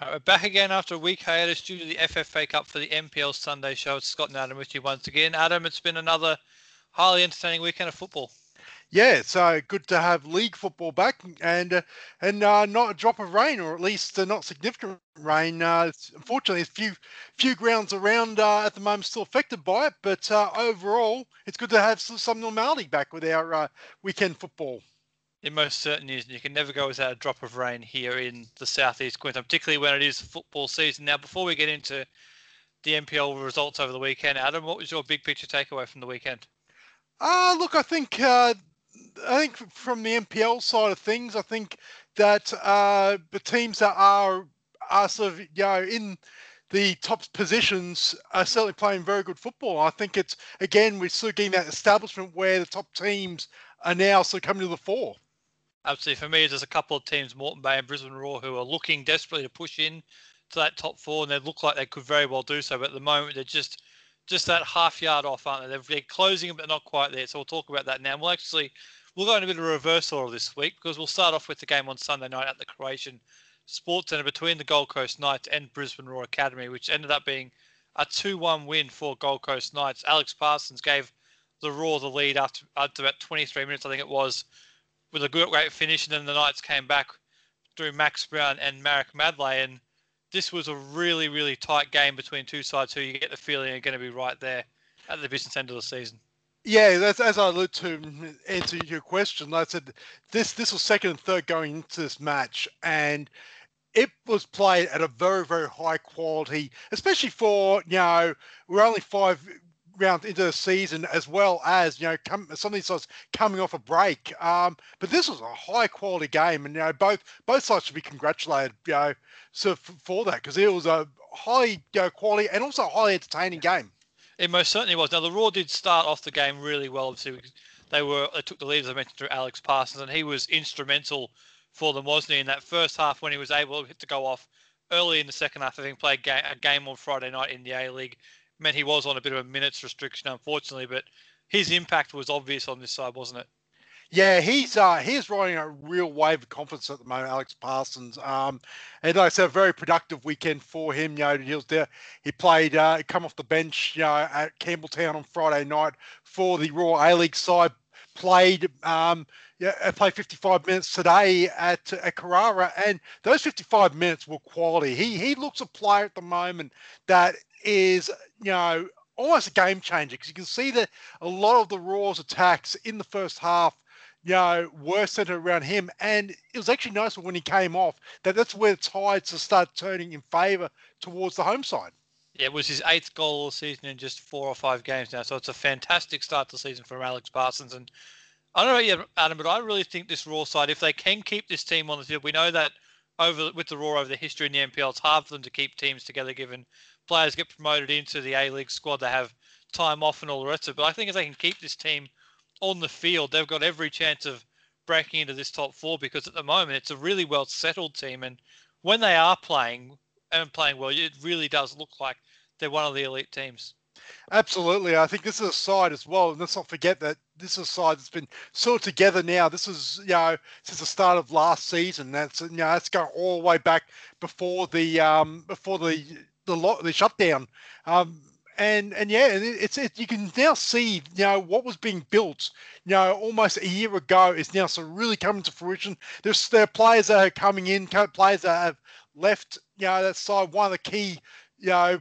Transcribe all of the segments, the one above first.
Right, we're back again after a week hiatus due to the FFA Cup for the NPL Sunday show. It's Scott and Adam with you once again. Adam, it's been another highly entertaining weekend of football. Yeah, so good to have league football back and uh, and uh, not a drop of rain, or at least uh, not significant rain. Uh, unfortunately, a few few grounds around uh, at the moment still affected by it, but uh, overall, it's good to have some normality back with our weekend football. It most certainly is. And you can never go without a drop of rain here in the southeast Queensland, particularly when it is football season. Now, before we get into the NPL results over the weekend, Adam, what was your big picture takeaway from the weekend? Uh, look, I think uh, I think from the NPL side of things, I think that uh, the teams that are are sort of you know in the top positions are certainly playing very good football. I think it's again we're of getting that establishment where the top teams are now sort of coming to the fore. Absolutely. For me, there's a couple of teams, Moreton Bay and Brisbane Roar, who are looking desperately to push in to that top four, and they look like they could very well do so. But at the moment, they're just just that half yard off, aren't they? They're closing, but not quite there. So we'll talk about that now. We'll actually we'll go in a bit of a reverse order this week because we'll start off with the game on Sunday night at the Croatian Sports Centre between the Gold Coast Knights and Brisbane Roar Academy, which ended up being a 2-1 win for Gold Coast Knights. Alex Parsons gave the Roar the lead after, after about 23 minutes, I think it was, with a great finish, and then the Knights came back through Max Brown and Marek Madle, and this was a really, really tight game between two sides who you get the feeling are going to be right there at the business end of the season. Yeah, that's as I alluded to answer your question. I said this this was second and third going into this match, and it was played at a very very high quality, especially for you know we're only five round into the season as well as you know come, some of these sides coming off a break. Um, but this was a high quality game, and you know both both sides should be congratulated, you know, for, for that because it was a high you know, quality and also a highly entertaining game. It most certainly was. Now the Roar did start off the game really well. Obviously, they were they took the lead as I mentioned through Alex Parsons, and he was instrumental for them, wasn't he? In that first half when he was able to go off early in the second half, having played a game on Friday night in the A League meant he was on a bit of a minutes restriction, unfortunately. But his impact was obvious on this side, wasn't it? Yeah, he's uh, he's riding a real wave of confidence at the moment, Alex Parsons. Um, and like I said, a very productive weekend for him. You know, he was there. He played, uh, come off the bench, you know, at Campbelltown on Friday night for the Roar A League side. Played, um, yeah, played 55 minutes today at at Carrara, and those 55 minutes were quality. He he looks a player at the moment that is, you know, almost a game changer because you can see that a lot of the Roar's attacks in the first half, you know, were centered around him. And it was actually nice when he came off that that's where the tides start turning in favour towards the home side. Yeah, it was his eighth goal of the season in just four or five games now. So it's a fantastic start to the season for Alex Parsons. And I don't know you, Adam, but I really think this Roar side, if they can keep this team on the field, we know that over with the Roar over the history in the NPL, it's hard for them to keep teams together given players get promoted into the A League squad, they have time off and all the rest of it. But I think if they can keep this team on the field, they've got every chance of breaking into this top four because at the moment it's a really well settled team. And when they are playing and playing well, it really does look like they're one of the elite teams. Absolutely. I think this is a side as well. And let's not forget that this is a side that's been sort together now. This is, you know, since the start of last season. That's, you know, that's going all the way back before the, um, before the the lot the shutdown. Um, and and yeah, it's it, you can now see you know what was being built you know almost a year ago is now so really coming to fruition. There's there are players that are coming in, players that have left you know that side. One of the key you know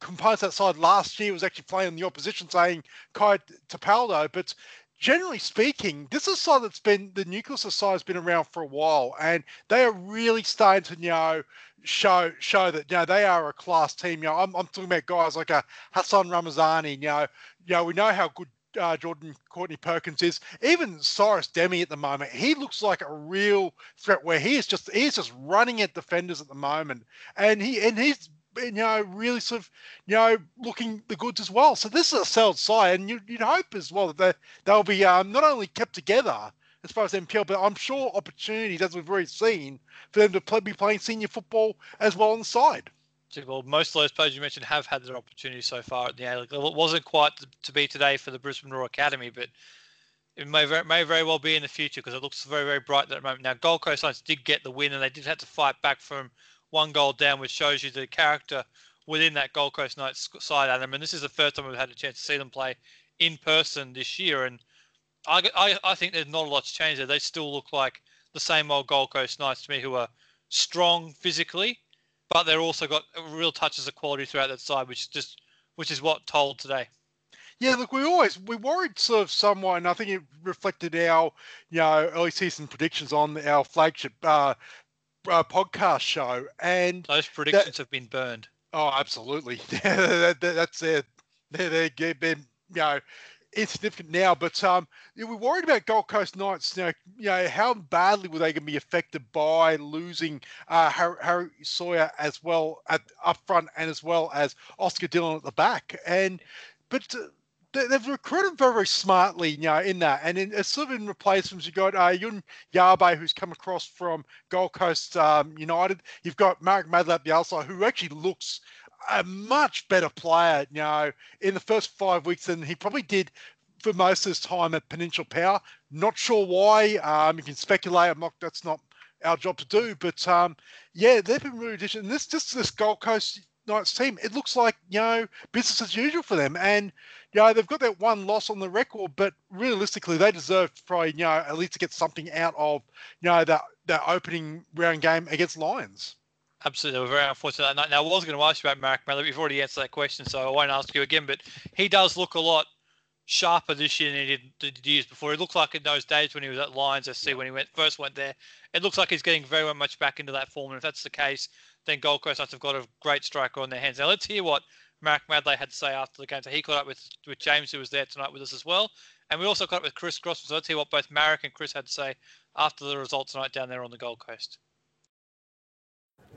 components that side last year was actually playing on the opposition, saying Kai Tapaldo, but generally speaking, this is a side that's been the nucleus of side has been around for a while, and they are really starting to you know show show that you know they are a class team. You know, I'm, I'm talking about guys like a uh, Hassan Ramazani. You know, you know we know how good uh, Jordan Courtney Perkins is. Even Cyrus Dehmie at the moment, he looks like a real threat. Where he is just he's just running at defenders at the moment, and he and he's you know really sort of you know looking the goods as well. So this is a solid side, and you, would hope as well that they, they'll be um, not only kept together as far as NPL, but I'm sure opportunities, as we've already seen, for them to play, be playing senior football as well on the side. Well, most of those players you mentioned have had their opportunity so far at the A League level. It wasn't quite to be today for the Brisbane Roar Academy, but it may very, may very well be in the future because it looks very, very bright at the moment. Now, Gold Coast Knights did get the win and they did have to fight back from one goal down, which shows you the character within that Gold Coast Knights side, Adam. And this is the first time we've had a chance to see them play in person this year. And I, I, I think there's not a lot to change there. They still look like the same old Gold Coast Knights to me, who are strong physically, but they're also got real touches of quality throughout that side, which is just which is what told today. Yeah, look, we always we worried sort of somewhat, and I think it reflected our you know early season predictions on our flagship uh, uh, podcast show, and those predictions that, have been burned. Oh, absolutely. that, that, that's it. They're, they're been you know insignificant now, but um, we're worried about Gold Coast Knights. now. you know how badly were they going to be affected by losing uh, Harry, Sawyer as well at up front and as well as Oscar Dillon at the back, and but. Uh, they've recruited very, very smartly, you know, in that. And in, sort of in replacements, you've got uh, Yun Yabe, who's come across from Gold Coast um, United. You've got at the outside, who actually looks a much better player, you know, in the first five weeks than he probably did for most of his time at Peninsula Power. Not sure why. Um, you can speculate. I'm not. That's not our job to do. But um, yeah, they've been really addition. This just this Gold Coast Knights team. It looks like you know business as usual for them, and you know they've got that one loss on the record. But realistically, they deserve probably you know at least to get something out of you know that that opening round game against Lions. Absolutely, we're very unfortunate that night. Now, I was going to ask you about Marek Madle. But you've already answered that question, so I won't ask you again. But he does look a lot sharper this year than he did, did years before. He looked like in those days when he was at Lions SC when he went first went there. It looks like he's getting very much back into that form. And if that's the case, then Gold Coast must have got a great striker on their hands. Now let's hear what Marek Madle had to say after the game. So he caught up with, with James, who was there tonight with us as well. And we also caught up with Chris Cross. So let's hear what both Marek and Chris had to say after the result tonight down there on the Gold Coast.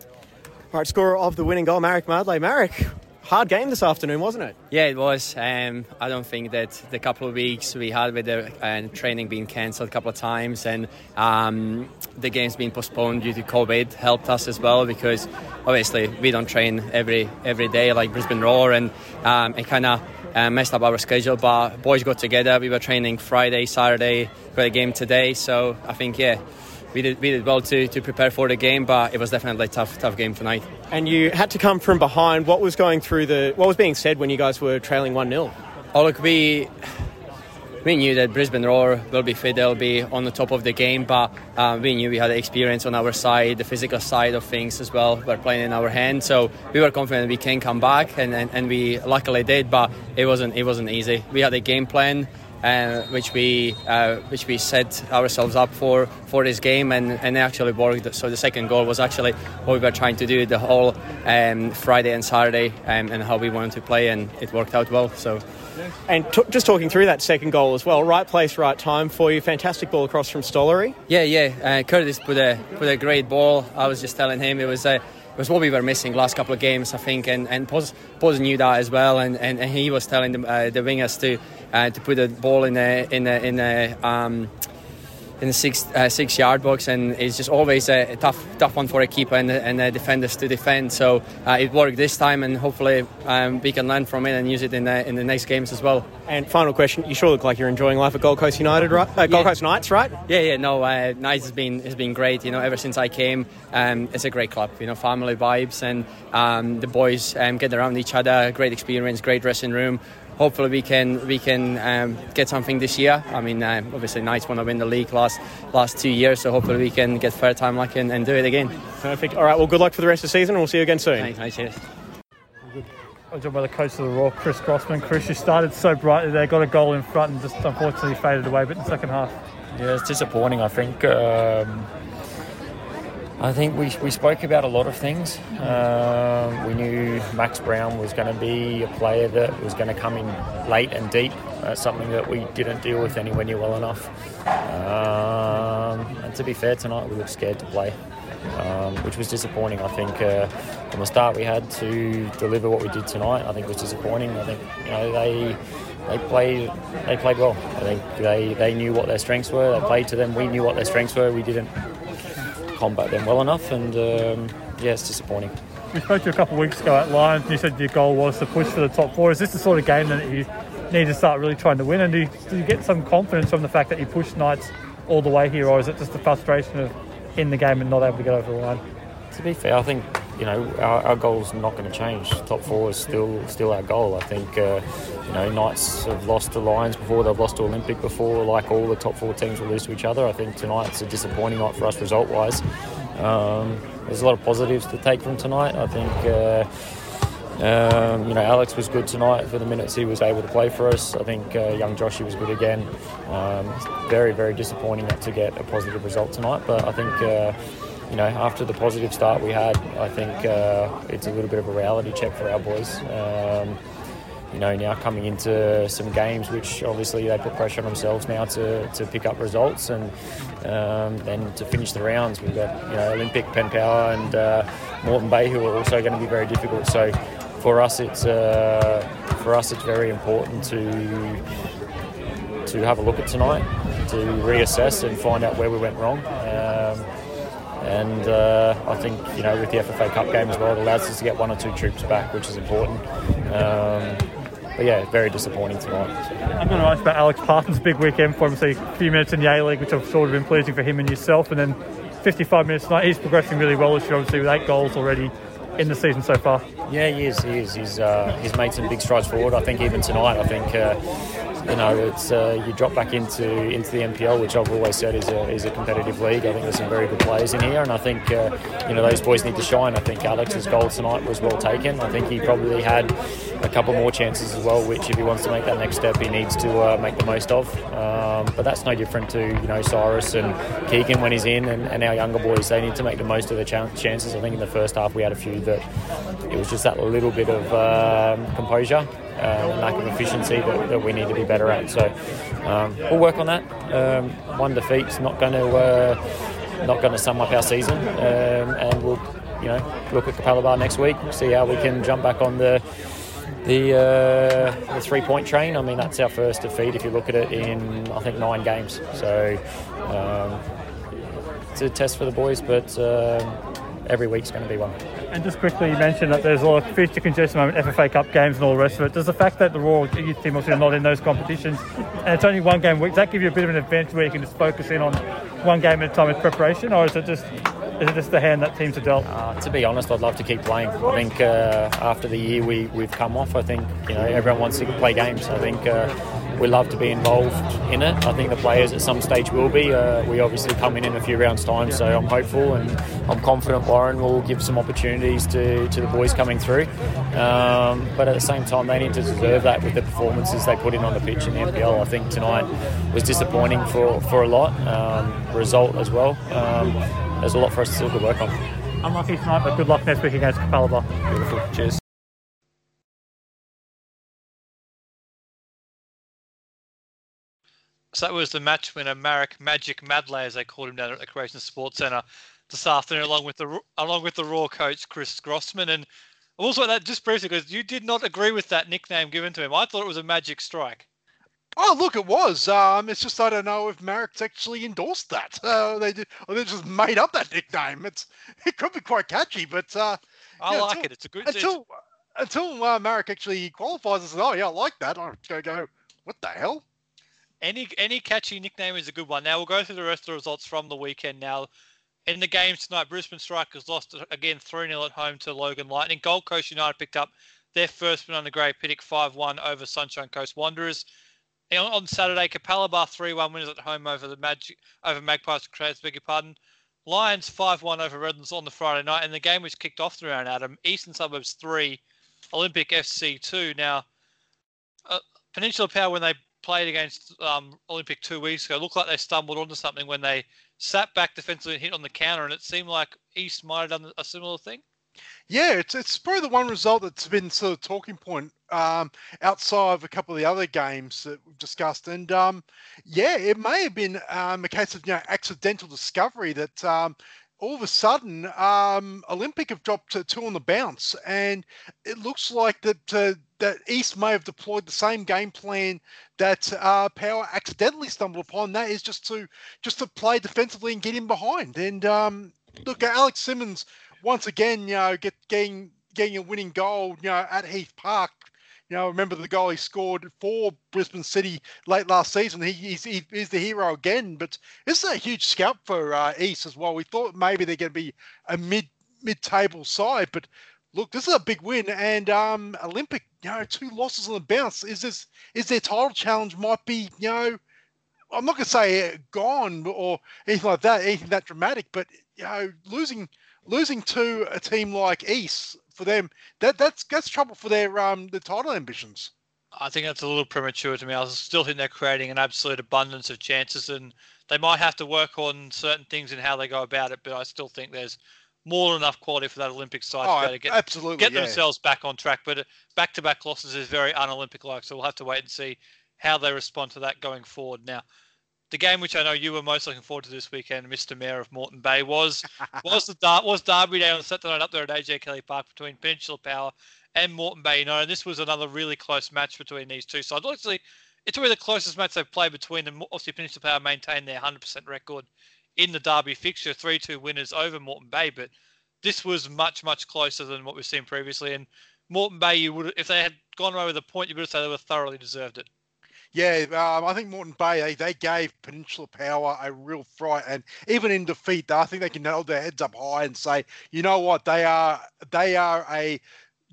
All right, scorer of the winning goal, Marek Madle. Marek, hard game this afternoon, wasn't it? Yeah, it was. Um, I don't think that the couple of weeks we had with the uh, training being cancelled a couple of times and um, the games being postponed due to COVID helped us as well because obviously we don't train every every day like Brisbane Roar and um, it kind of uh, messed up our schedule. But boys got together. We were training Friday, Saturday, for the game today. So I think yeah we did we did well to, to prepare for the game, but it was definitely a tough tough game tonight. And you had to come from behind. What was going through the what was being said when you guys were trailing one 0 Oh look, we we knew that Brisbane Roar will be fit, they'll be on the top of the game, but uh, we knew we had the experience on our side, the physical side of things as well. We're playing in our hand, so we were confident we can come back, and, and, and we luckily did, but it wasn't it wasn't easy. We had a game plan uh, which we uh, which we set ourselves up for for this game and, and actually worked. So the second goal was actually what we were trying to do the whole um, Friday and Saturday um, and how we wanted to play, and it worked out well. So. And t- just talking through that second goal as well, right place, right time for you. Fantastic ball across from Stollery. Yeah, yeah. Uh, Curtis put a put a great ball. I was just telling him it was a it was what we were missing last couple of games, I think, and and Poz, knew that as well, and, and, and he was telling the, uh, the wingers to uh, to put the ball in a in a in um, in the six uh, six yard box, and it's just always a, tough tough one for a keeper and, and the defenders to defend. So uh, it worked this time, and hopefully um, we can learn from it and use it in the in the next games as well. And final question: You sure look like you're enjoying life at Gold Coast United, right? Uh, Gold yeah. Coast Knights, right? Yeah, yeah. No, uh, Knights has been has been great. You know, ever since I came, um, it's a great club. You know, family vibes, and um, the boys um, get around each other. Great experience, great dressing room hopefully we can we can um, get something this year. I mean, uh, obviously Knights want to win the league last last two years, so hopefully we can get third time lucky and, and, do it again. Perfect. All right. Well, good luck for the rest of the season, and we'll see you again soon. Thanks. Thanks cheers. I'm joined by the coach of the Roar, Chris Grossman. Chris, you started so brightly there, got a goal in front, and just unfortunately faded away. But in the second half, yeah, it's disappointing. I think. Um, I think we, we spoke about a lot of things. Um, we knew Max Brown was going to be a player that was going to come in late and deep. That's something that we didn't deal with anywhere near well enough. Um, and to be fair, tonight we looked scared to play, um, which was disappointing. I think uh, from the start we had to deliver what we did tonight. I think it was disappointing. I think you know they they played they played well. I think they, they knew what their strengths were. They played to them. We knew what their strengths were. We didn't combat them well enough, and um, yeah, it's disappointing. We spoke to you a couple of weeks ago at Lions. You said your goal was to push to the top four. Is this the sort of game that you need to start really trying to win? And do you, do you get some confidence from the fact that you pushed Knights all the way here, or is it just the frustration of in the game and not able to get over the line? To be fair, I think you know, our, our goal's not going to change. Top four is still still our goal. I think, uh, you know, Knights have lost to Lions before, they've lost to Olympic before. Like all the top four teams will lose to each other. I think tonight's a disappointing night for us result wise. Um, there's a lot of positives to take from tonight. I think. Uh, um, you know, Alex was good tonight for the minutes he was able to play for us. I think uh, young Joshy was good again. Um, very, very disappointing not to get a positive result tonight, but I think uh, you know, after the positive start we had, I think uh, it's a little bit of a reality check for our boys. Um, you know, now coming into some games which obviously they put pressure on themselves now to, to pick up results and um, then to finish the rounds. We've got, you know, Olympic, Penn Power and uh, Moreton Bay who are also going to be very difficult. So for us, it's uh, for us it's very important to to have a look at tonight, to reassess and find out where we went wrong. Um, and uh, I think you know with the FFA Cup game as well, it allows us to get one or two troops back, which is important. Um, but yeah, very disappointing tonight. I'm going to ask about Alex Parsons' big weekend for him. See a few minutes in the A League, which have sort of been pleasing for him and yourself, and then 55 minutes tonight. He's progressing really well this year, obviously with eight goals already in the season so far. Yeah, he is. He is. He's uh, he's made some big strides forward. I think even tonight, I think. Uh, you know, it's uh, you drop back into into the NPL, which I've always said is a, is a competitive league. I think there's some very good players in here, and I think uh, you know those boys need to shine. I think Alex's goal tonight was well taken. I think he probably had a couple more chances as well, which if he wants to make that next step, he needs to uh, make the most of. Um, but that's no different to you know Cyrus and Keegan when he's in, and, and our younger boys. They need to make the most of their chances. I think in the first half we had a few that it was just that little bit of um, composure um, lack of efficiency that, that, we need to be better at. So um, we'll work on that. Um, one defeat's not going to uh, not going to sum up our season, um, and we'll you know look at Capalaba next week, see how we can jump back on the the, uh, the three point train. I mean that's our first defeat if you look at it in I think nine games. So um, it's a test for the boys, but um, every week's going to be one. And just quickly, you mentioned that there's a lot of fixture congestion moment, FFA Cup games and all the rest of it. Does the fact that the Royal youth team obviously are not in those competitions and it's only one game a week, does that give you a bit of an advantage where you can just focus in on one game at a time with preparation, or is it just is it just the hand that teams are dealt? Uh, to be honest, I'd love to keep playing. I think uh, after the year we, we've come off, I think you know everyone wants to play games. I think uh, we love to be involved in it. I think the players at some stage will be. Uh, we obviously come in in a few rounds' time, so I'm hopeful and I'm confident Warren will give some opportunities to, to the boys coming through. Um, but at the same time, they need to deserve that with the performances they put in on the pitch in the NPL. I think tonight was disappointing for, for a lot. Um, result as well. Um, there's a lot for us still to work on. Unlucky tonight, but good luck next week against Capalaba. Beautiful. Cheers. So that was the match winner, Marek Magic Madle, as they called him down at the Croatian Sports Centre this afternoon, along with the along with the Roar coach Chris Grossman. And also that just briefly because you did not agree with that nickname given to him. I thought it was a magic strike. Oh, look, it was. Um, it's just I don't know if Marek's actually endorsed that. Uh, they did, or they just made up that nickname. It's it could be quite catchy, but uh, I yeah, like until, it. It's a good. until until uh, Marek actually qualifies and says, "Oh yeah, I like that." I'm gonna go. What the hell? Any any catchy nickname is a good one. Now we'll go through the rest of the results from the weekend. Now, in the games tonight, Brisbane Strikers lost again 3 0 at home to Logan Lightning. Gold Coast United picked up their first win on the Grey Pittock 5 1 over Sunshine Coast Wanderers. And on Saturday, Capalaba 3 1 winners at home over the Magic over Magpies Crowds, beg your pardon. Lions 5 1 over Redlands on the Friday night. And the game which kicked off the round, Adam, Eastern Suburbs 3, Olympic FC 2. Now, uh, Peninsula Power, when they played against um, Olympic two weeks ago looked like they stumbled onto something when they sat back defensively and hit on the counter, and it seemed like East might have done a similar thing. Yeah, it's it's probably the one result that's been sort of talking point um, outside of a couple of the other games that we've discussed, and um, yeah, it may have been um, a case of you know accidental discovery that um, all of a sudden, um, Olympic have dropped two on the bounce, and it looks like that uh, that East may have deployed the same game plan that uh, Power accidentally stumbled upon. That is just to just to play defensively and get in behind. And um, look, Alex Simmons once again, you know, get, getting getting a winning goal, you know, at Heath Park you know, remember the goal he scored for Brisbane City late last season. He, he's, he, he's the hero again. But this is a huge scalp for uh, East as well. We thought maybe they're going to be a mid mid-table side, but look, this is a big win, and um, Olympic, you know, two losses on the bounce. Is this is their title challenge might be, you know, I'm not going to say gone or anything like that, anything that dramatic, but you know, losing losing to a team like East for them, that that's that's trouble for their um the title ambitions. I think that's a little premature to me. I still think they're creating an absolute abundance of chances, and they might have to work on certain things and how they go about it. But I still think there's more than enough quality for that Olympic side oh, to, get absolutely, get yeah. themselves back on track. But back-to-back losses is very un-Olympic-like, so we'll have to wait and see how they respond to that going forward. Now, the game which I know you were most looking forward to this weekend, Mr. Mayor of Moreton Bay, was was the was Derby Day on Saturday night up there at AJ Kelly Park between Peninsula Power and Moreton Bay. You know, and this was another really close match between these two sides. Actually, it's really the closest match they've played between them. Obviously, Peninsula Power maintained their 100% record in the Derby fixture, 3-2 winners over Moreton Bay, but this was much much closer than what we've seen previously. And Moreton Bay, you would if they had gone away with a point, you would have said they were thoroughly deserved it. Yeah, um, I think Moreton Bay they, they gave Peninsula Power a real fright, and even in defeat, I think they can hold their heads up high and say, you know what, they are they are a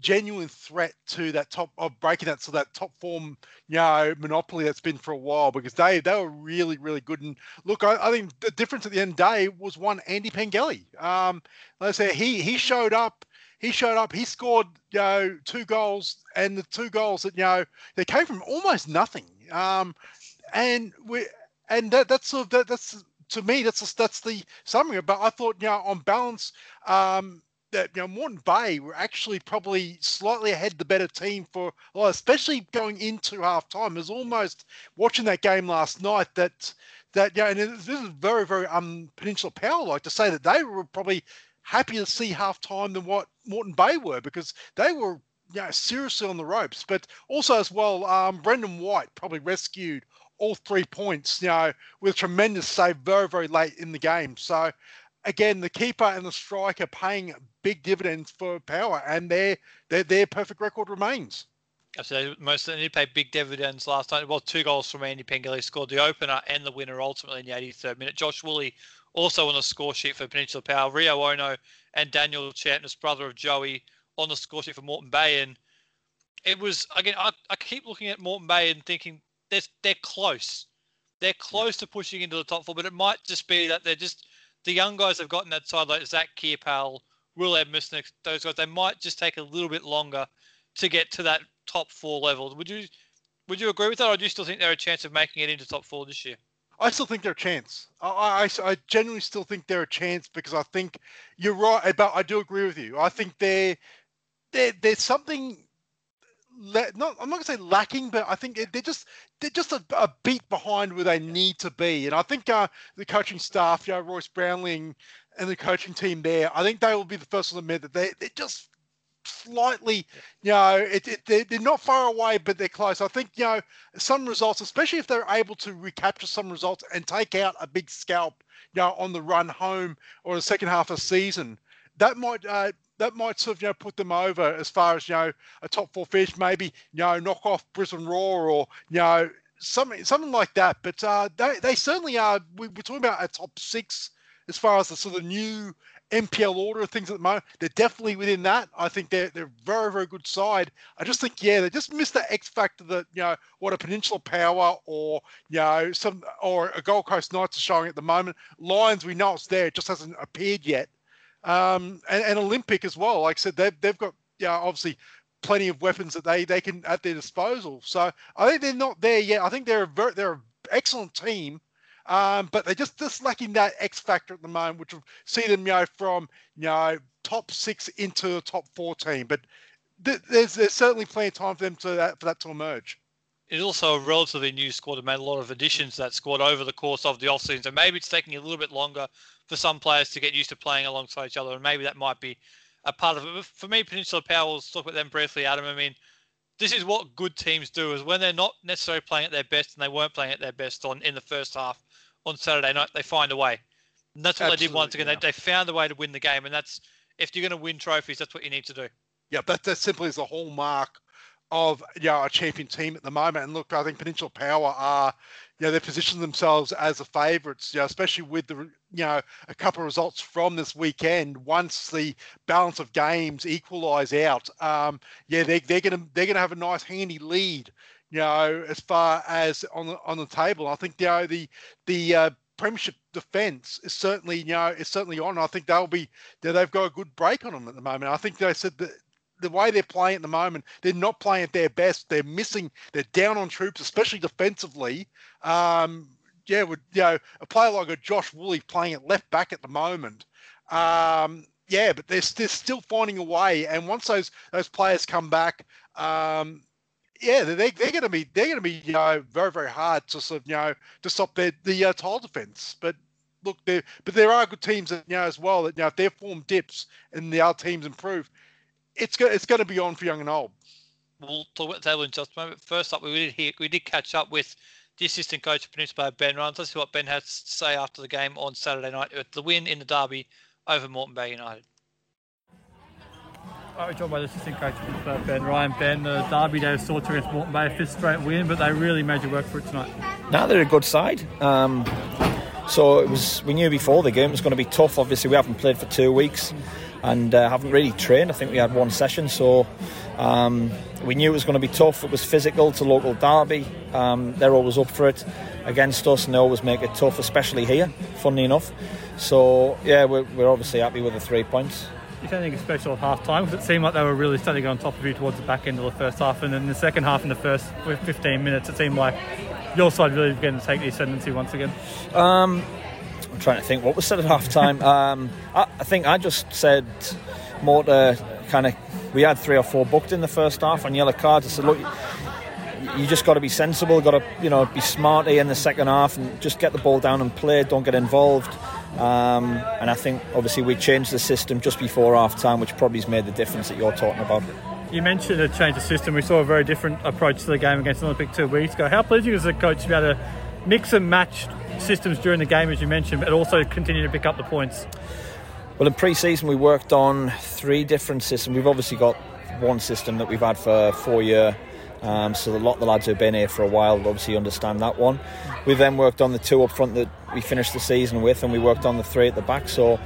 genuine threat to that top of breaking that so that top form you know monopoly that's been for a while because they they were really really good. And look I, I think the difference at the end of the day was one Andy Pengelly um let's say he he showed up he showed up he scored you know two goals and the two goals that you know they came from almost nothing um and we and that that's sort of that, that's to me that's that's the summary but I thought you know on balance um that you know Moreton Bay were actually probably slightly ahead the better team for especially going into half time. It was almost watching that game last night that that you know, and this is very, very um Peninsula Power like to say that they were probably happier to see half time than what Moreton Bay were because they were you know, seriously on the ropes. But also as well, um, Brendan White probably rescued all three points, you know, with tremendous save very, very late in the game. So again, the keeper and the striker paying big dividends for power, and their their, their perfect record remains. So most they did pay big dividends last night. Well, two goals from Andy Pengelly scored the opener and the winner ultimately in the 83rd minute. Josh Woolley also on the score sheet for Peninsula Power. Rio Ono and Daniel Champness, brother of Joey, on the score sheet for Moreton Bay. And it was again, I, I keep looking at Moreton Bay and thinking they're they're close. They're close to pushing into the top four, but it might just be that they're just the young guys have gotten that side like Zach Kierpal, Will Edmiston, those guys. They might just take a little bit longer to get to that top four level. Would you would you agree with that, or do you still think they're a chance of making it into top four this year? I still think they're a chance. I, I, I genuinely still think they're a chance because I think you're right about. I do agree with you. I think they're, they're there's something not I'm not gonna say lacking, but I think they're just they're just a, a, beat behind where they need to be. And I think uh, the coaching staff, you know, Royce Brownlie and the coaching team there, I think they will be the first to admit that they they're just slightly, you know, it, it, they're, they're not far away, but they're close. I think, you know, some results, especially if they're able to recapture some results and take out a big scalp, you know, on the run home or the second half of season, that might uh, that might sort of you know put them over as far as you know a top four finish, maybe you know knock off Brisbane Roar or you know something something like that. But uh, they they certainly are. We, we're talking about a top six as far as the sort of new NPL order of things at the moment. They're definitely within that. I think they're they're very very good side. I just think yeah they just missed the X factor that you know what a Peninsula Power or you know some or a Gold Coast Knights are showing at the moment. Lions we know it's there. It just hasn't appeared yet um, and, and, Olympic as well. Like I said, they've they've got yeah obviously plenty of weapons that they they can at their disposal. So I think they're not there yet. I think they're a very, they're an excellent team. Um, but they're just, just lacking that X factor at the moment, which will see them, you know, from you know top six into the top 14. But th- there's there's certainly plenty of time for them to that for that to emerge. It's also a relatively new squad. They made a lot of additions to that squad over the course of the offseason. So maybe it's taking a little bit longer for some players to get used to playing alongside each other, and maybe that might be a part of it. But for me, Peninsula Power, let's talk about them briefly, Adam. I mean, this is what good teams do: is when they're not necessarily playing at their best, and they weren't playing at their best on in the first half on Saturday night, they find a way. And that's what Absolutely, they did once again. Yeah. They, they found a way to win the game, and that's if you're going to win trophies, that's what you need to do. Yeah, that that simply is the hallmark of you know, a champion team at the moment. And look, I think Peninsula Power are, you know, they're positioned themselves as the favourites, you know, especially with the, you know, a couple of results from this weekend. Once the balance of games equalise out, um, yeah, they, they're gonna they're gonna have a nice handy lead, you know, as far as on the on the table. I think you know the the uh, premiership defence is certainly you know is certainly on. I think they'll be they've got a good break on them at the moment. I think they said that the way they're playing at the moment, they're not playing at their best. They're missing. They're down on troops, especially defensively. Um, yeah, with you know a player like a Josh Woolley playing at left back at the moment. Um, yeah, but they're, they're still finding a way. And once those those players come back, um, yeah, they're, they're going to be they're going to be you know very very hard to sort of you know to stop their the uh, tile defense. But look, there but there are good teams that you know as well that you if their form dips and the other teams improve, it's go, it's going to be on for young and old. We'll talk about table in just a moment. First up, we did hear, we did catch up with the assistant coach of Peninsula Ben Ryan. Let's see what Ben has to say after the game on Saturday night with the win in the derby over Moreton Bay United. Right, joined by the assistant coach Ben Ryan. Ben, the derby day was sorted against Moreton Bay, a fifth straight win, but they really made you work for it tonight. Now they're a good side. Um, so it was. We knew before the game it was going to be tough. Obviously, we haven't played for two weeks and uh, haven't really trained. I think we had one session, so um, we knew it was going to be tough. It was physical to local derby. Um, they're always up for it against us, and they always make it tough, especially here. Funnily enough, so yeah, we're, we're obviously happy with the three points. You don't special at half time because it seemed like they were really starting on top of you towards the back end of the first half, and then the second half in the first 15 minutes, it seemed like your side really began to take the ascendancy once again. Um, I'm trying to think what was said at half time. um, I, I, think I just said more to kind of. We had three or four booked in the first half on yellow cards. I said, look, you just got to be sensible. Got to you know be smarty in the second half and just get the ball down and play. Don't get involved. Um, and I think obviously we changed the system just before half time, which probably has made the difference that you're talking about. You mentioned a change of system. We saw a very different approach to the game against Olympic two weeks ago. How pleasing is a coach to be able to mix and match systems during the game, as you mentioned, but also continue to pick up the points? Well, in pre-season we worked on three different systems. We've obviously got one system that we've had for four year. Um, so a lot of the lads who've been here for a while obviously understand that one. We then worked on the two up front that we finished the season with, and we worked on the three at the back. So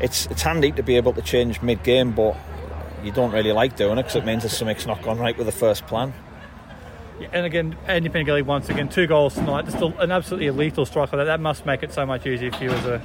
it's it's handy to be able to change mid-game, but you don't really like doing it because it means that something's not gone right with the first plan Yeah, and again, Andy Pengelly once again two goals tonight. Just an absolutely lethal striker. That that must make it so much easier for you as a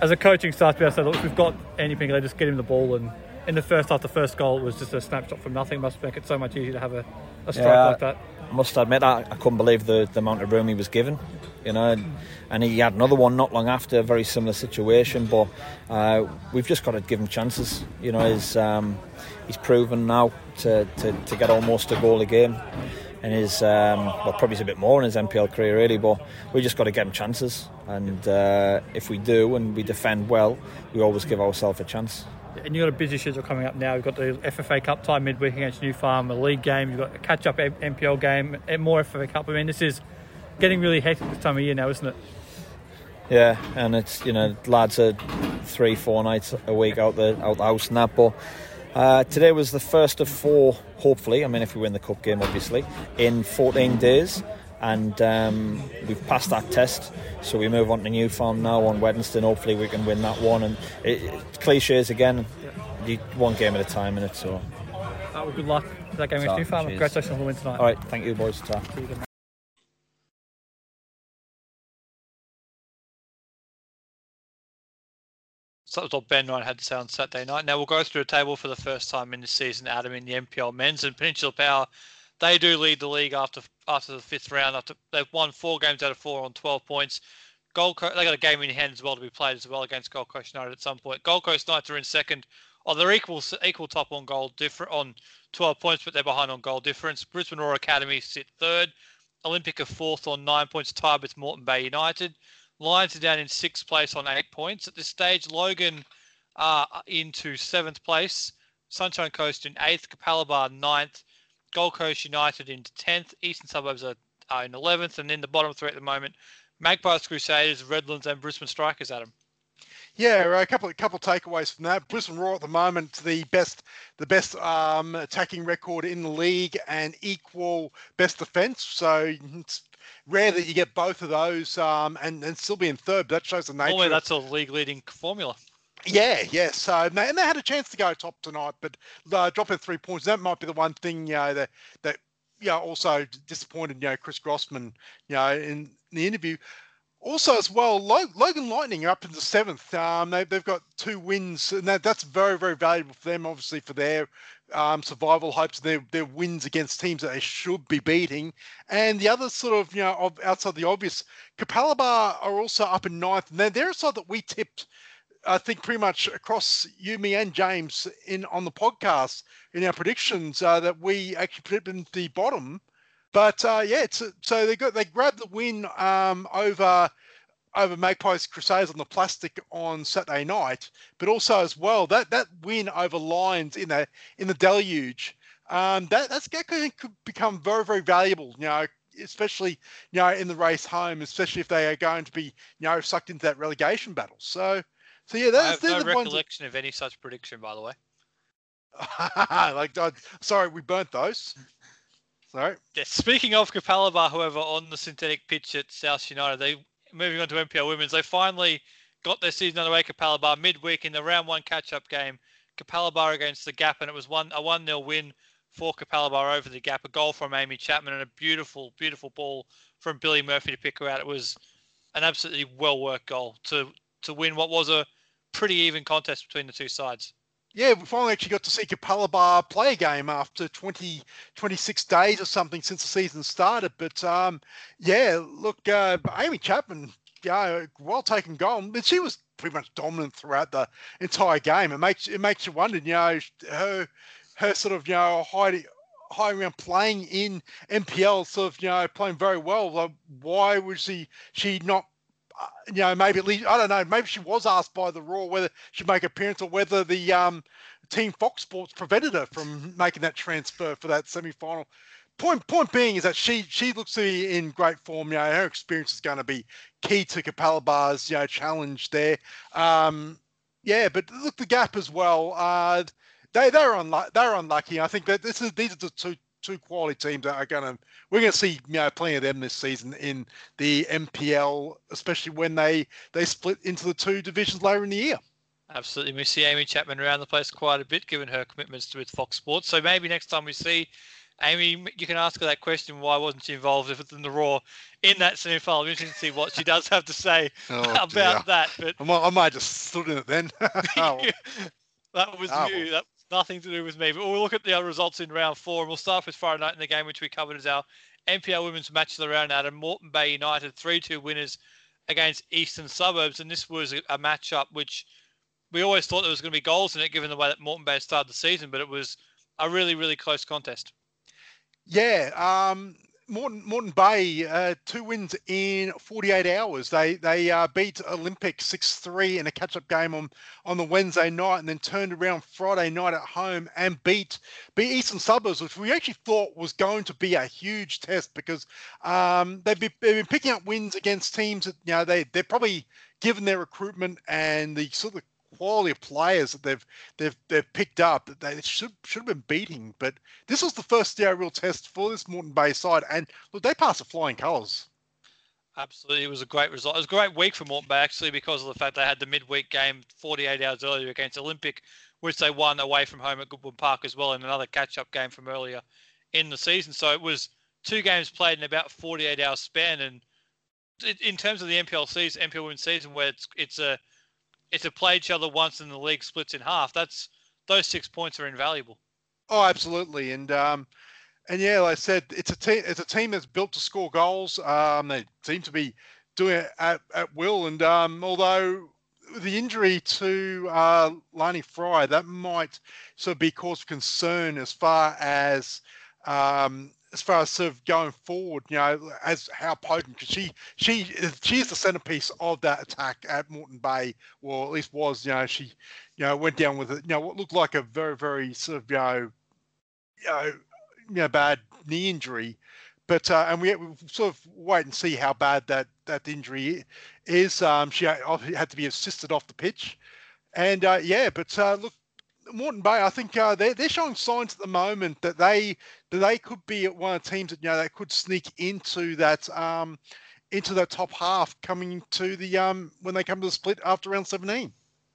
as a coaching staff to be able to say, look, we've got Andy Pengelly, just get him the ball. And in the first half, the first goal was just a snapshot from nothing. It must make it so much easier to have a, a strike yeah, like that. Must admit, I, I couldn't believe the, the amount of room he was given. You know, and, and he had another one not long after, a very similar situation. But uh, we've just got to give him chances. You know, he's um, he's proven now to, to, to get almost a goal a game in his um, well probably a bit more in his NPL career really but we just got to get him chances and uh, if we do and we defend well we always give ourselves a chance and you've got a busy schedule coming up now. You've got the FFA Cup tie midweek against New Farm, a league game. You've got a catch-up NPL game, and more FFA Cup. I mean, this is getting really hectic this time of year now, isn't it? Yeah, and it's you know lads are three, four nights a week out the out the house and that, but uh, today was the first of four, hopefully, I mean, if we win the cup game, obviously, in 14 days. And um, we've passed that test, so we move on to New Farm now on Wednesday. hopefully, we can win that one. And it, it, cliches again, you, one game at a time in it. So, well, good luck for that game against New Farm. Congratulations on the win tonight. All right, thank you, boys. Ta. So that was what Ben Ryan had to say on Saturday night. Now we'll go through a table for the first time in the season, Adam, in the NPL men's and Peninsula Power. They do lead the league after after the fifth round. After they've won four games out of four on 12 points. Gold Coast, they got a game in hand as well to be played as well against Gold Coast United at some point. Gold Coast Knights are in second. Oh, they're equal equal top on goal different on 12 points, but they're behind on goal difference. Brisbane Roar Academy sit third. Olympic are fourth on nine points, tied with Moreton Bay United. Lions are down in sixth place on eight points. At this stage, Logan are into seventh place. Sunshine Coast in eighth. Capalaba ninth. Gold Coast United into tenth. Eastern Suburbs are, are in eleventh. And in the bottom three at the moment, Magpies Crusaders, Redlands, and Brisbane Strikers, Adam. Yeah, a couple of couple of takeaways from that. Brisbane Roar at the moment the best the best um, attacking record in the league and equal best defence. So it's rare that you get both of those um, and and still be in third. But that shows the nature. Normally, that's a league leading formula. Yeah, yeah. So and they, and they had a chance to go top tonight, but uh, dropping three points that might be the one thing you know that that you know also disappointed you know Chris Grossman you know in the interview. Also, as well, Logan Lightning are up in the seventh. Um, they, they've got two wins, and that, that's very, very valuable for them, obviously, for their um, survival hopes, their, their wins against teams that they should be beating. And the other sort of, you know, outside the obvious, Capalaba are also up in ninth, and they're, they're a side that we tipped I think pretty much across you, me, and James in on the podcast in our predictions uh, that we actually predicted the bottom. But uh, yeah, so they got they grabbed the win um, over over Magpies Crusaders on the plastic on Saturday night, but also as well that that win over Lions in the in the deluge. Um, that that's that could could become very very valuable. You know, especially you know in the race home, especially if they are going to be you know sucked into that relegation battle. So. So yeah, I that's have no the ones. recollection of any such prediction, by the way. Like, I, sorry, we burnt those. Sorry. Yeah, speaking of Capalaba, however, on the synthetic pitch at South United, they moving on to NPL Women's, they finally got their season underway. Capalaba midweek in the round one catch-up game, Capalaba against the Gap, and it was one a one 0 win for Capalaba over the Gap. A goal from Amy Chapman and a beautiful, beautiful ball from Billy Murphy to pick her out. It was an absolutely well-worked goal to to win what was a pretty even contest between the two sides. Yeah, we finally actually got to see Capalaba play a game after 20, 26 days or something since the season started. But um, yeah, look, uh, Amy Chapman, yeah, well taken goal. And she was pretty much dominant throughout the entire game. It makes it makes you wonder, you know, her her sort of you know high high around playing in NPL, sort of you know playing very well. Like, why was she she not you know, maybe at least I don't know. Maybe she was asked by the Roar whether she'd make an appearance or whether the um, team Fox Sports prevented her from making that transfer for that semi-final. Point point being is that she she looks to be in great form. You know, her experience is going to be key to Capalaba's you know challenge there. Um, yeah, but look the gap as well. Uh, they they're unlucky. They're unlucky. I think that this is these are the two two quality teams that are going to we're going to see you know plenty of them this season in the NPL, especially when they they split into the two divisions later in the year. Absolutely. We see Amy Chapman around the place quite a bit, given her commitments to with Fox Sports. So maybe next time we see Amy, you can ask her that question: Why wasn't she involved if it's in the Roar in that semi-final? Interesting to see what she does have to say Oh, about dear. that. But I might, I might just stood in it then. Oh, that was Ah, you. That was nothing to do with me. But we'll look at the results in round four, and we'll start with Friday night in the game, which we covered as our NPL Women's Match of the Round out of Moreton Bay United, 3-2 winners against Eastern Suburbs, and this was a, a matchup which we always thought there was going to be goals in it, given the way that Moreton Bay started the season, but it was a really, really close contest. Yeah, um, Moreton Moreton Bay uh, two wins in 48 hours. They they uh, beat Olympic 6-3 in a catch-up game on on the Wednesday night, and then turned around Friday night at home and beat beat Eastern Suburbs, which we actually thought was going to be a huge test because um, they've been, they've been picking up wins against teams that you know they they're probably given their recruitment and the sort of quality of players that they've they've they've picked up that they should should have been beating. But this was the first yeah, real test for this Moreton Bay side, and look, they passed the flying colours. Absolutely, it was a great result. It was a great week for Moreton Bay actually because of the fact they had the midweek game 48 hours earlier against Olympic, which they won away from home at Goodwin Park as well in another catch-up game from earlier in the season. So it was two games played in about 48 hours span, and in terms of the NPL season, NPL women's season, where it's it's a it's a play each other once and the league splits in half. That's those six points are invaluable. Oh, absolutely, and um, and yeah, like I said, it's a team. It's a team that's built to score goals. Um, they seem to be doing it at, at will, and um, although the injury to uh, Lani Fry, that might sort of be cause for concern as far as um, as far as sort of going forward, you know, as how potent because she she is she is the centerpiece of that attack at Moreton Bay, or at least was. You know, she you know went down with it. You know, what looked like a very very sort of you know, you know, you know bad knee injury. But uh, and we, we sort of wait and see how bad that that injury is um, she had to be assisted off the pitch, and uh, yeah, but uh, look, Moreton Bay, I think uh, they're, they're showing signs at the moment that they that they could be one of the teams that you know that could sneak into that um, into that top half coming to the um, when they come to the split after round 17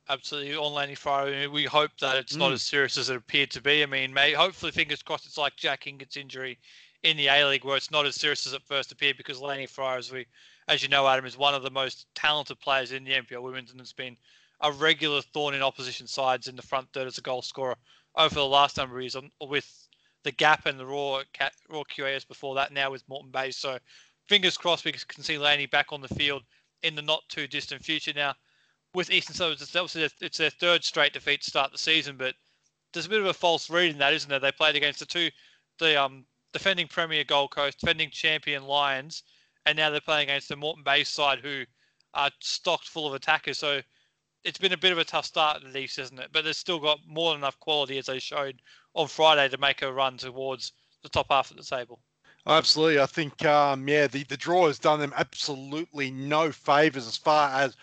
absolutely on Laney Fryer. We hope that it's mm. not as serious as it appeared to be. I mean, may, hopefully, fingers crossed, it's like Jack Hingert's injury in the A League, where it's not as serious as it first appeared, because Laney Fryer, as we, as you know, Adam, is one of the most talented players in the NPL Women's, and has been a regular thorn in opposition sides in the front third as a goal scorer over the last number of years, with the gap and the Roar Roar QAS before that. Now with Moreton Bay, so fingers crossed we can see Laney back on the field in the not too distant future. Now with Eastern Suburbs, it's obviously it's their third straight defeat to start the season, but there's a bit of a false read in that, isn't there? They played against the two, the um defending Premier Gold Coast, defending champion Lions, and now they're playing against the Moreton Bay side who are stocked full of attackers. So it's been a bit of a tough start in the East, isn't it? But they've still got more than enough quality as they showed on Friday to make a run towards the top half of the table. Absolutely, I think um, yeah, the the draw has done them absolutely no favors as far as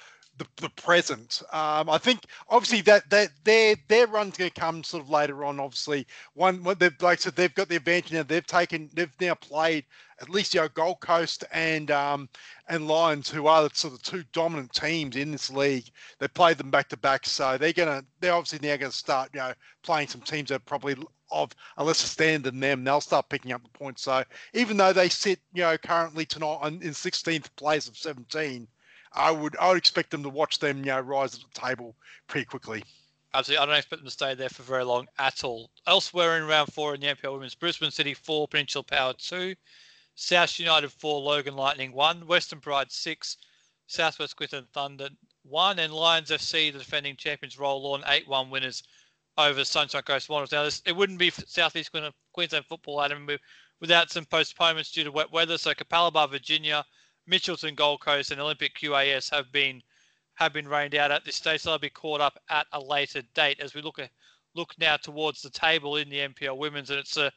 the, the present. Um, I think obviously that that their their run's going to come sort of later on. Obviously, one what they've like I said they've got the advantage now. They've taken they've now played at least you know Gold Coast and um, and Lions, who are the sort of two dominant teams in this league. They played them back to back, so they're gonna they're obviously now going to start you know playing some teams that probably of a lesser standard than them. They'll start picking up the points. So even though they sit you know currently tonight in 16th place of 17 I would I would expect them to watch them you know rise at the table pretty quickly. Absolutely, I don't expect them to stay there for very long at all. Elsewhere in round four in the NPL Women's, Brisbane City four, Peninsula Power two, South United four, Logan Lightning one, Western Pride six, Southwest Queensland Thunder one, and Lions FC, the defending champions, roll on eight one winners over Sunshine Coast Wanderers. Now, this, it wouldn't be Southeast Queensland football, Adam, without some postponements due to wet weather. So Capalaba, Virginia Mitchelton, Gold Coast, and Olympic QAS have been have been rained out at this stage. So they'll be caught up at a later date as we look at look now towards the table in the NPL Women's, and it's a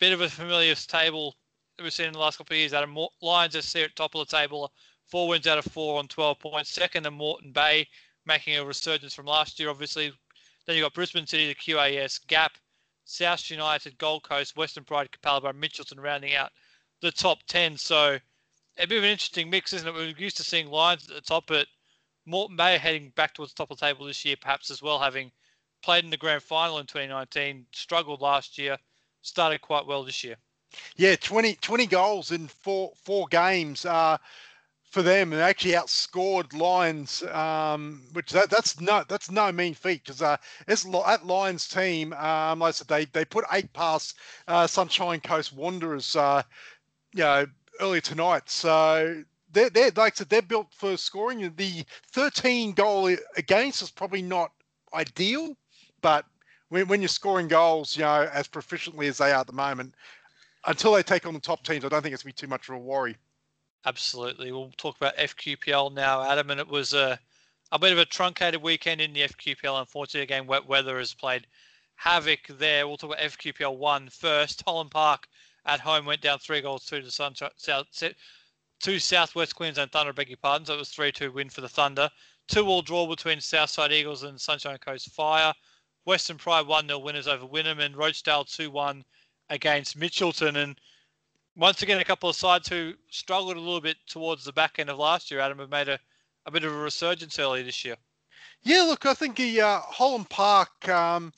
bit of a familiar table we've seen in the last couple of years. Adam Lions are at top of the table, four wins out of four on 12 points. Second, and Moreton Bay making a resurgence from last year, obviously. Then you've got Brisbane City, the QAS, Gap, South United, Gold Coast, Western Pride, Capalaba, Mitchelton rounding out the top 10. So a bit of an interesting mix, isn't it? We're used to seeing Lions at the top, but Moreton Bay heading back towards the top of the table this year, perhaps as well, having played in the grand final in 2019, struggled last year, started quite well this year. Yeah, 20, 20 goals in four four games uh, for them, and actually outscored Lions, um, which that, that's no that's no mean feat because uh, it's that Lions team. Um, like I said, they they put eight past uh, Sunshine Coast Wanderers. Uh, you know, earlier tonight. So they're, they're like said, they're built for scoring. The 13 goal against is probably not ideal, but when, when you're scoring goals, you know, as proficiently as they are at the moment, until they take on the top teams, I don't think it's going to be too much of a worry. Absolutely. We'll talk about FQPL now, Adam, and it was a, a bit of a truncated weekend in the FQPL. Unfortunately, again, wet weather has played havoc there. We'll talk about FQPL 1 first. Holland Park at home went down three goals to the Sun, South, to Southwest Queensland Thunder, beg your pardon. So it was 3 2 win for the Thunder. Two all draw between Southside Eagles and Sunshine Coast Fire. Western Pride 1 0 winners over Wynnum and Rochedale 2 1 against Mitchelton. And once again, a couple of sides who struggled a little bit towards the back end of last year, Adam, have made a, a bit of a resurgence early this year. Yeah, look, I think the uh, Holland Park, um,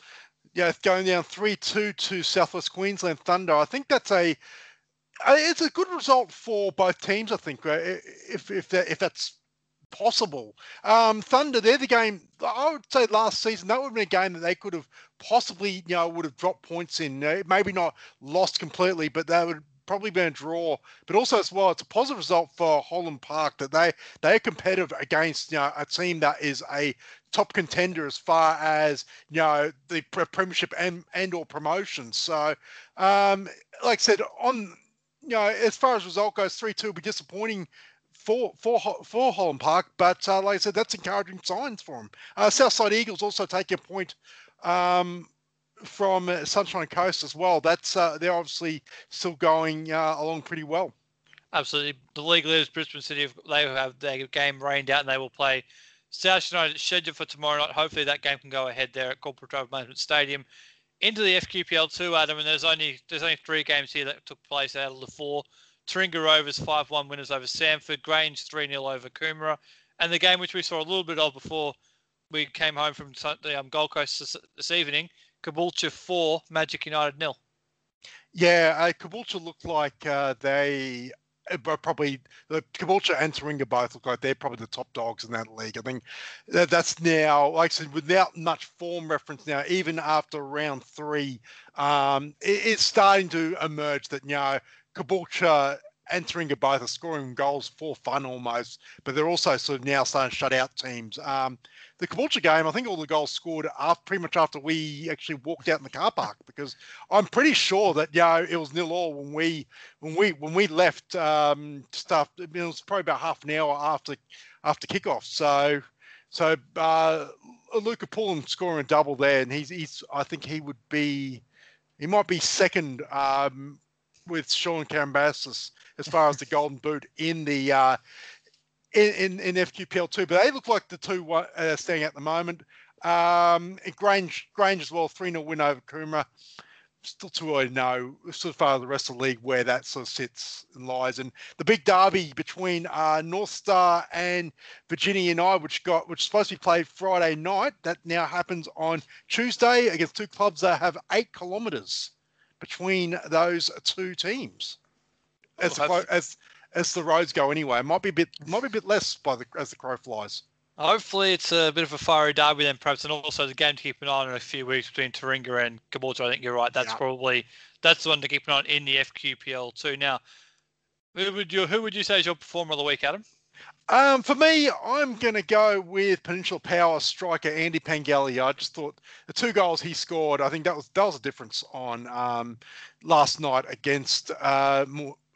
yeah, going down three two to Southwest Queensland Thunder. I think that's a uh, it's a good result for both teams. I think uh, if if that, if that's possible. Um, Thunder, they're the game. I would say last season that would have been a game that they could have possibly, you know, would have dropped points in. Uh, maybe not lost completely, but they would probably been a draw, but also as well, it's a positive result for Holland Park that they they are competitive against you know a team that is a top contender as far as you know the premiership and and or promotion. So, um, like I said, on you know as far as result goes, three two will be disappointing for for for Holland Park, but uh, like I said, that's encouraging signs for them. Uh, Southside Eagles also taking a point um, from Sunshine Coast as well. That's uh, they're obviously still going uh, along pretty well. Absolutely. The league leaders, Brisbane City, they have their game rained out and they will play South United scheduled for tomorrow night. Hopefully that game can go ahead there at Corporate Drive Management Stadium. Into the FQPL two, Adam, and there's only there's only three games here that took place out of the four. Taringa Rovers 5-1 winners over Samford, Grange 3-0 over Coomera, and the game which we saw a little bit of before we came home from the um, Gold Coast this, this evening, Caboolture 4, Magic United nil. Yeah, uh, Caboolture looked like uh, they probably the Caboolture and Taringa both look like they're probably the top dogs in that league. I think that, that's now, like I said, without much form reference now, even after round three, um, it, it's starting to emerge that, you know, Caboolture and Taringa both are scoring goals for fun almost, but they're also sort of now starting to shut out teams. Um, the Caboolture game, I think all the goals scored after, pretty much after we actually walked out in the car park because I'm pretty sure that you know it was nil all when we when we when we left um, stuff. It was probably about half an hour after after kickoff. So so uh, Luca Pullen scoring a double there, and he's he's I think he would be he might be second um, with Sean Cambasis as far as the Golden Boot in the uh, in, in, in FQPL two, but they look like the two uh, staying at the moment. Um, Grange Grange as well, three 0 win over Coomera. Still too early to know so far the rest of the league where that sort of sits and lies. And the big derby between uh, North Star and Virginia and I, which got which is supposed to be played Friday night, that now happens on Tuesday against two clubs that have eight kilometres between those two teams. As, oh, as as the roads go anyway. It might be a bit might be a bit less by the as the crow flies. Hopefully, it's a bit of a fiery derby then, perhaps, and also the game to keep an eye on in a few weeks between Taringa and Caboolture. I think you're right. That's yeah. probably that's the one to keep an eye on in the FQPL too. Now, who would you who would you say is your performer of the week, Adam? Um, for me, I'm going to go with Peninsula Power striker Andy Pangali. I just thought the two goals he scored, I think that was that was a difference on um, last night against uh,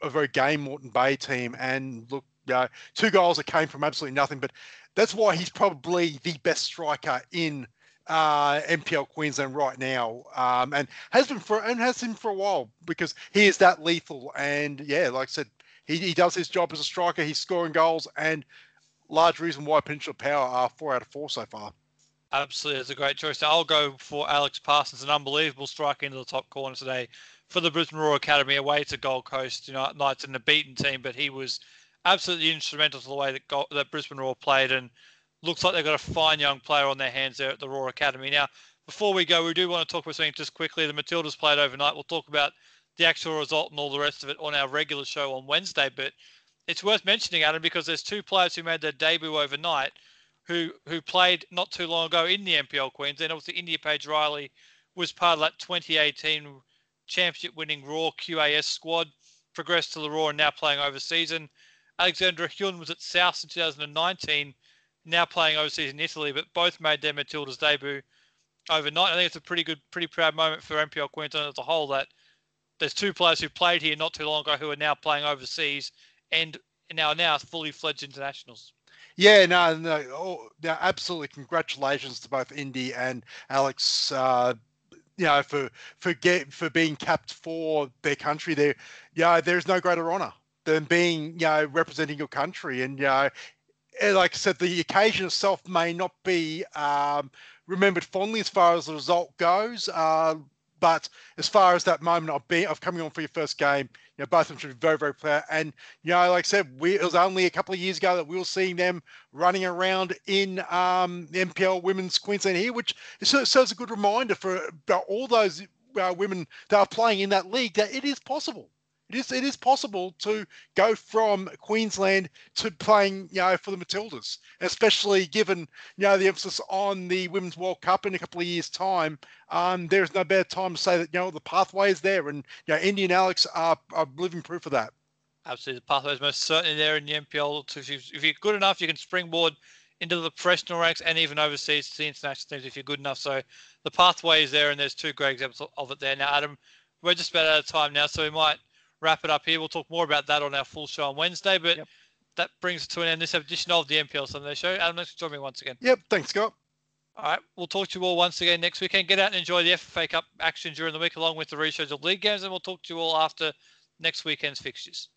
a very game Moreton Bay team. And look, you two goals that came from absolutely nothing. But that's why he's probably the best striker in uh, NPL Queensland right now, um, and has been for and has been for a while because he is that lethal. And yeah, like I said, he, he does his job as a striker. He's scoring goals, and large reason why Peninsula Power are four out of four so far. Absolutely, it's a great choice. I'll go for Alex Parsons, an unbelievable striker into the top corner today for the Brisbane Roar Academy away to Gold Coast you know, Knights in the beaten team, but he was absolutely instrumental to the way that, that Brisbane Roar played, and looks like they've got a fine young player on their hands there at the Roar Academy. Now, before we go, we do want to talk about something just quickly. The Matildas played overnight. We'll talk about the actual result and all the rest of it on our regular show on Wednesday, but it's worth mentioning, Adam, because there's two players who made their debut overnight who who played not too long ago in the NPL Queensland. Obviously, Indiah-Paige Riley was part of that 2018 championship winning Roar QAS squad, progressed to the Roar and now playing overseas. And Alexandra Huynh was at South in 2019, now playing overseas in Italy, but both made their Matilda's debut overnight. I think it's a pretty good, pretty proud moment for NPL Queensland as a whole that there's two players who played here not too long ago who are now playing overseas and now now fully fledged internationals. Yeah, no, no, oh, absolutely. Congratulations to both Indy and Alex. Uh, you know, for for get for being capped for their country. There, yeah, there's no greater honour than being, you know, representing your country. And you know, like I said, the occasion itself may not be um, remembered fondly as far as the result goes. Uh, but as far as that moment of being of coming on for your first game, you know, both of them should be very, very proud. And you know, like I said, we it was only a couple of years ago that we were seeing them running around in um, the NPL Women's Queensland here, which serves as a good reminder for all those uh, women that are playing in that league that it is possible it is it is possible to go from Queensland to playing, you know, for the Matildas, especially given you know the emphasis on the Women's World Cup in a couple of years' time. Um, there's no better time to say that you know the pathway is there, and you know, Indian Alex are, are living proof of that. Absolutely, the pathway is most certainly there in the NPL. If, you, if you're good enough, you can springboard into the professional ranks and even overseas to the international teams if you're good enough. So the pathway is there, and there's two great examples of it there. Now, Adam, we're just about out of time now, so we might wrap it up here. We'll talk more about that on our full show on Wednesday. But yep. that brings to an end this edition of the NPL Sunday Show. Adam, thanks for joining me once again. Yep, thanks, Scott. All right, we'll talk to you all once again next weekend. Get out and enjoy the FFA Cup action during the week, along with the rescheduled league games, and we'll talk to you all after next weekend's fixtures.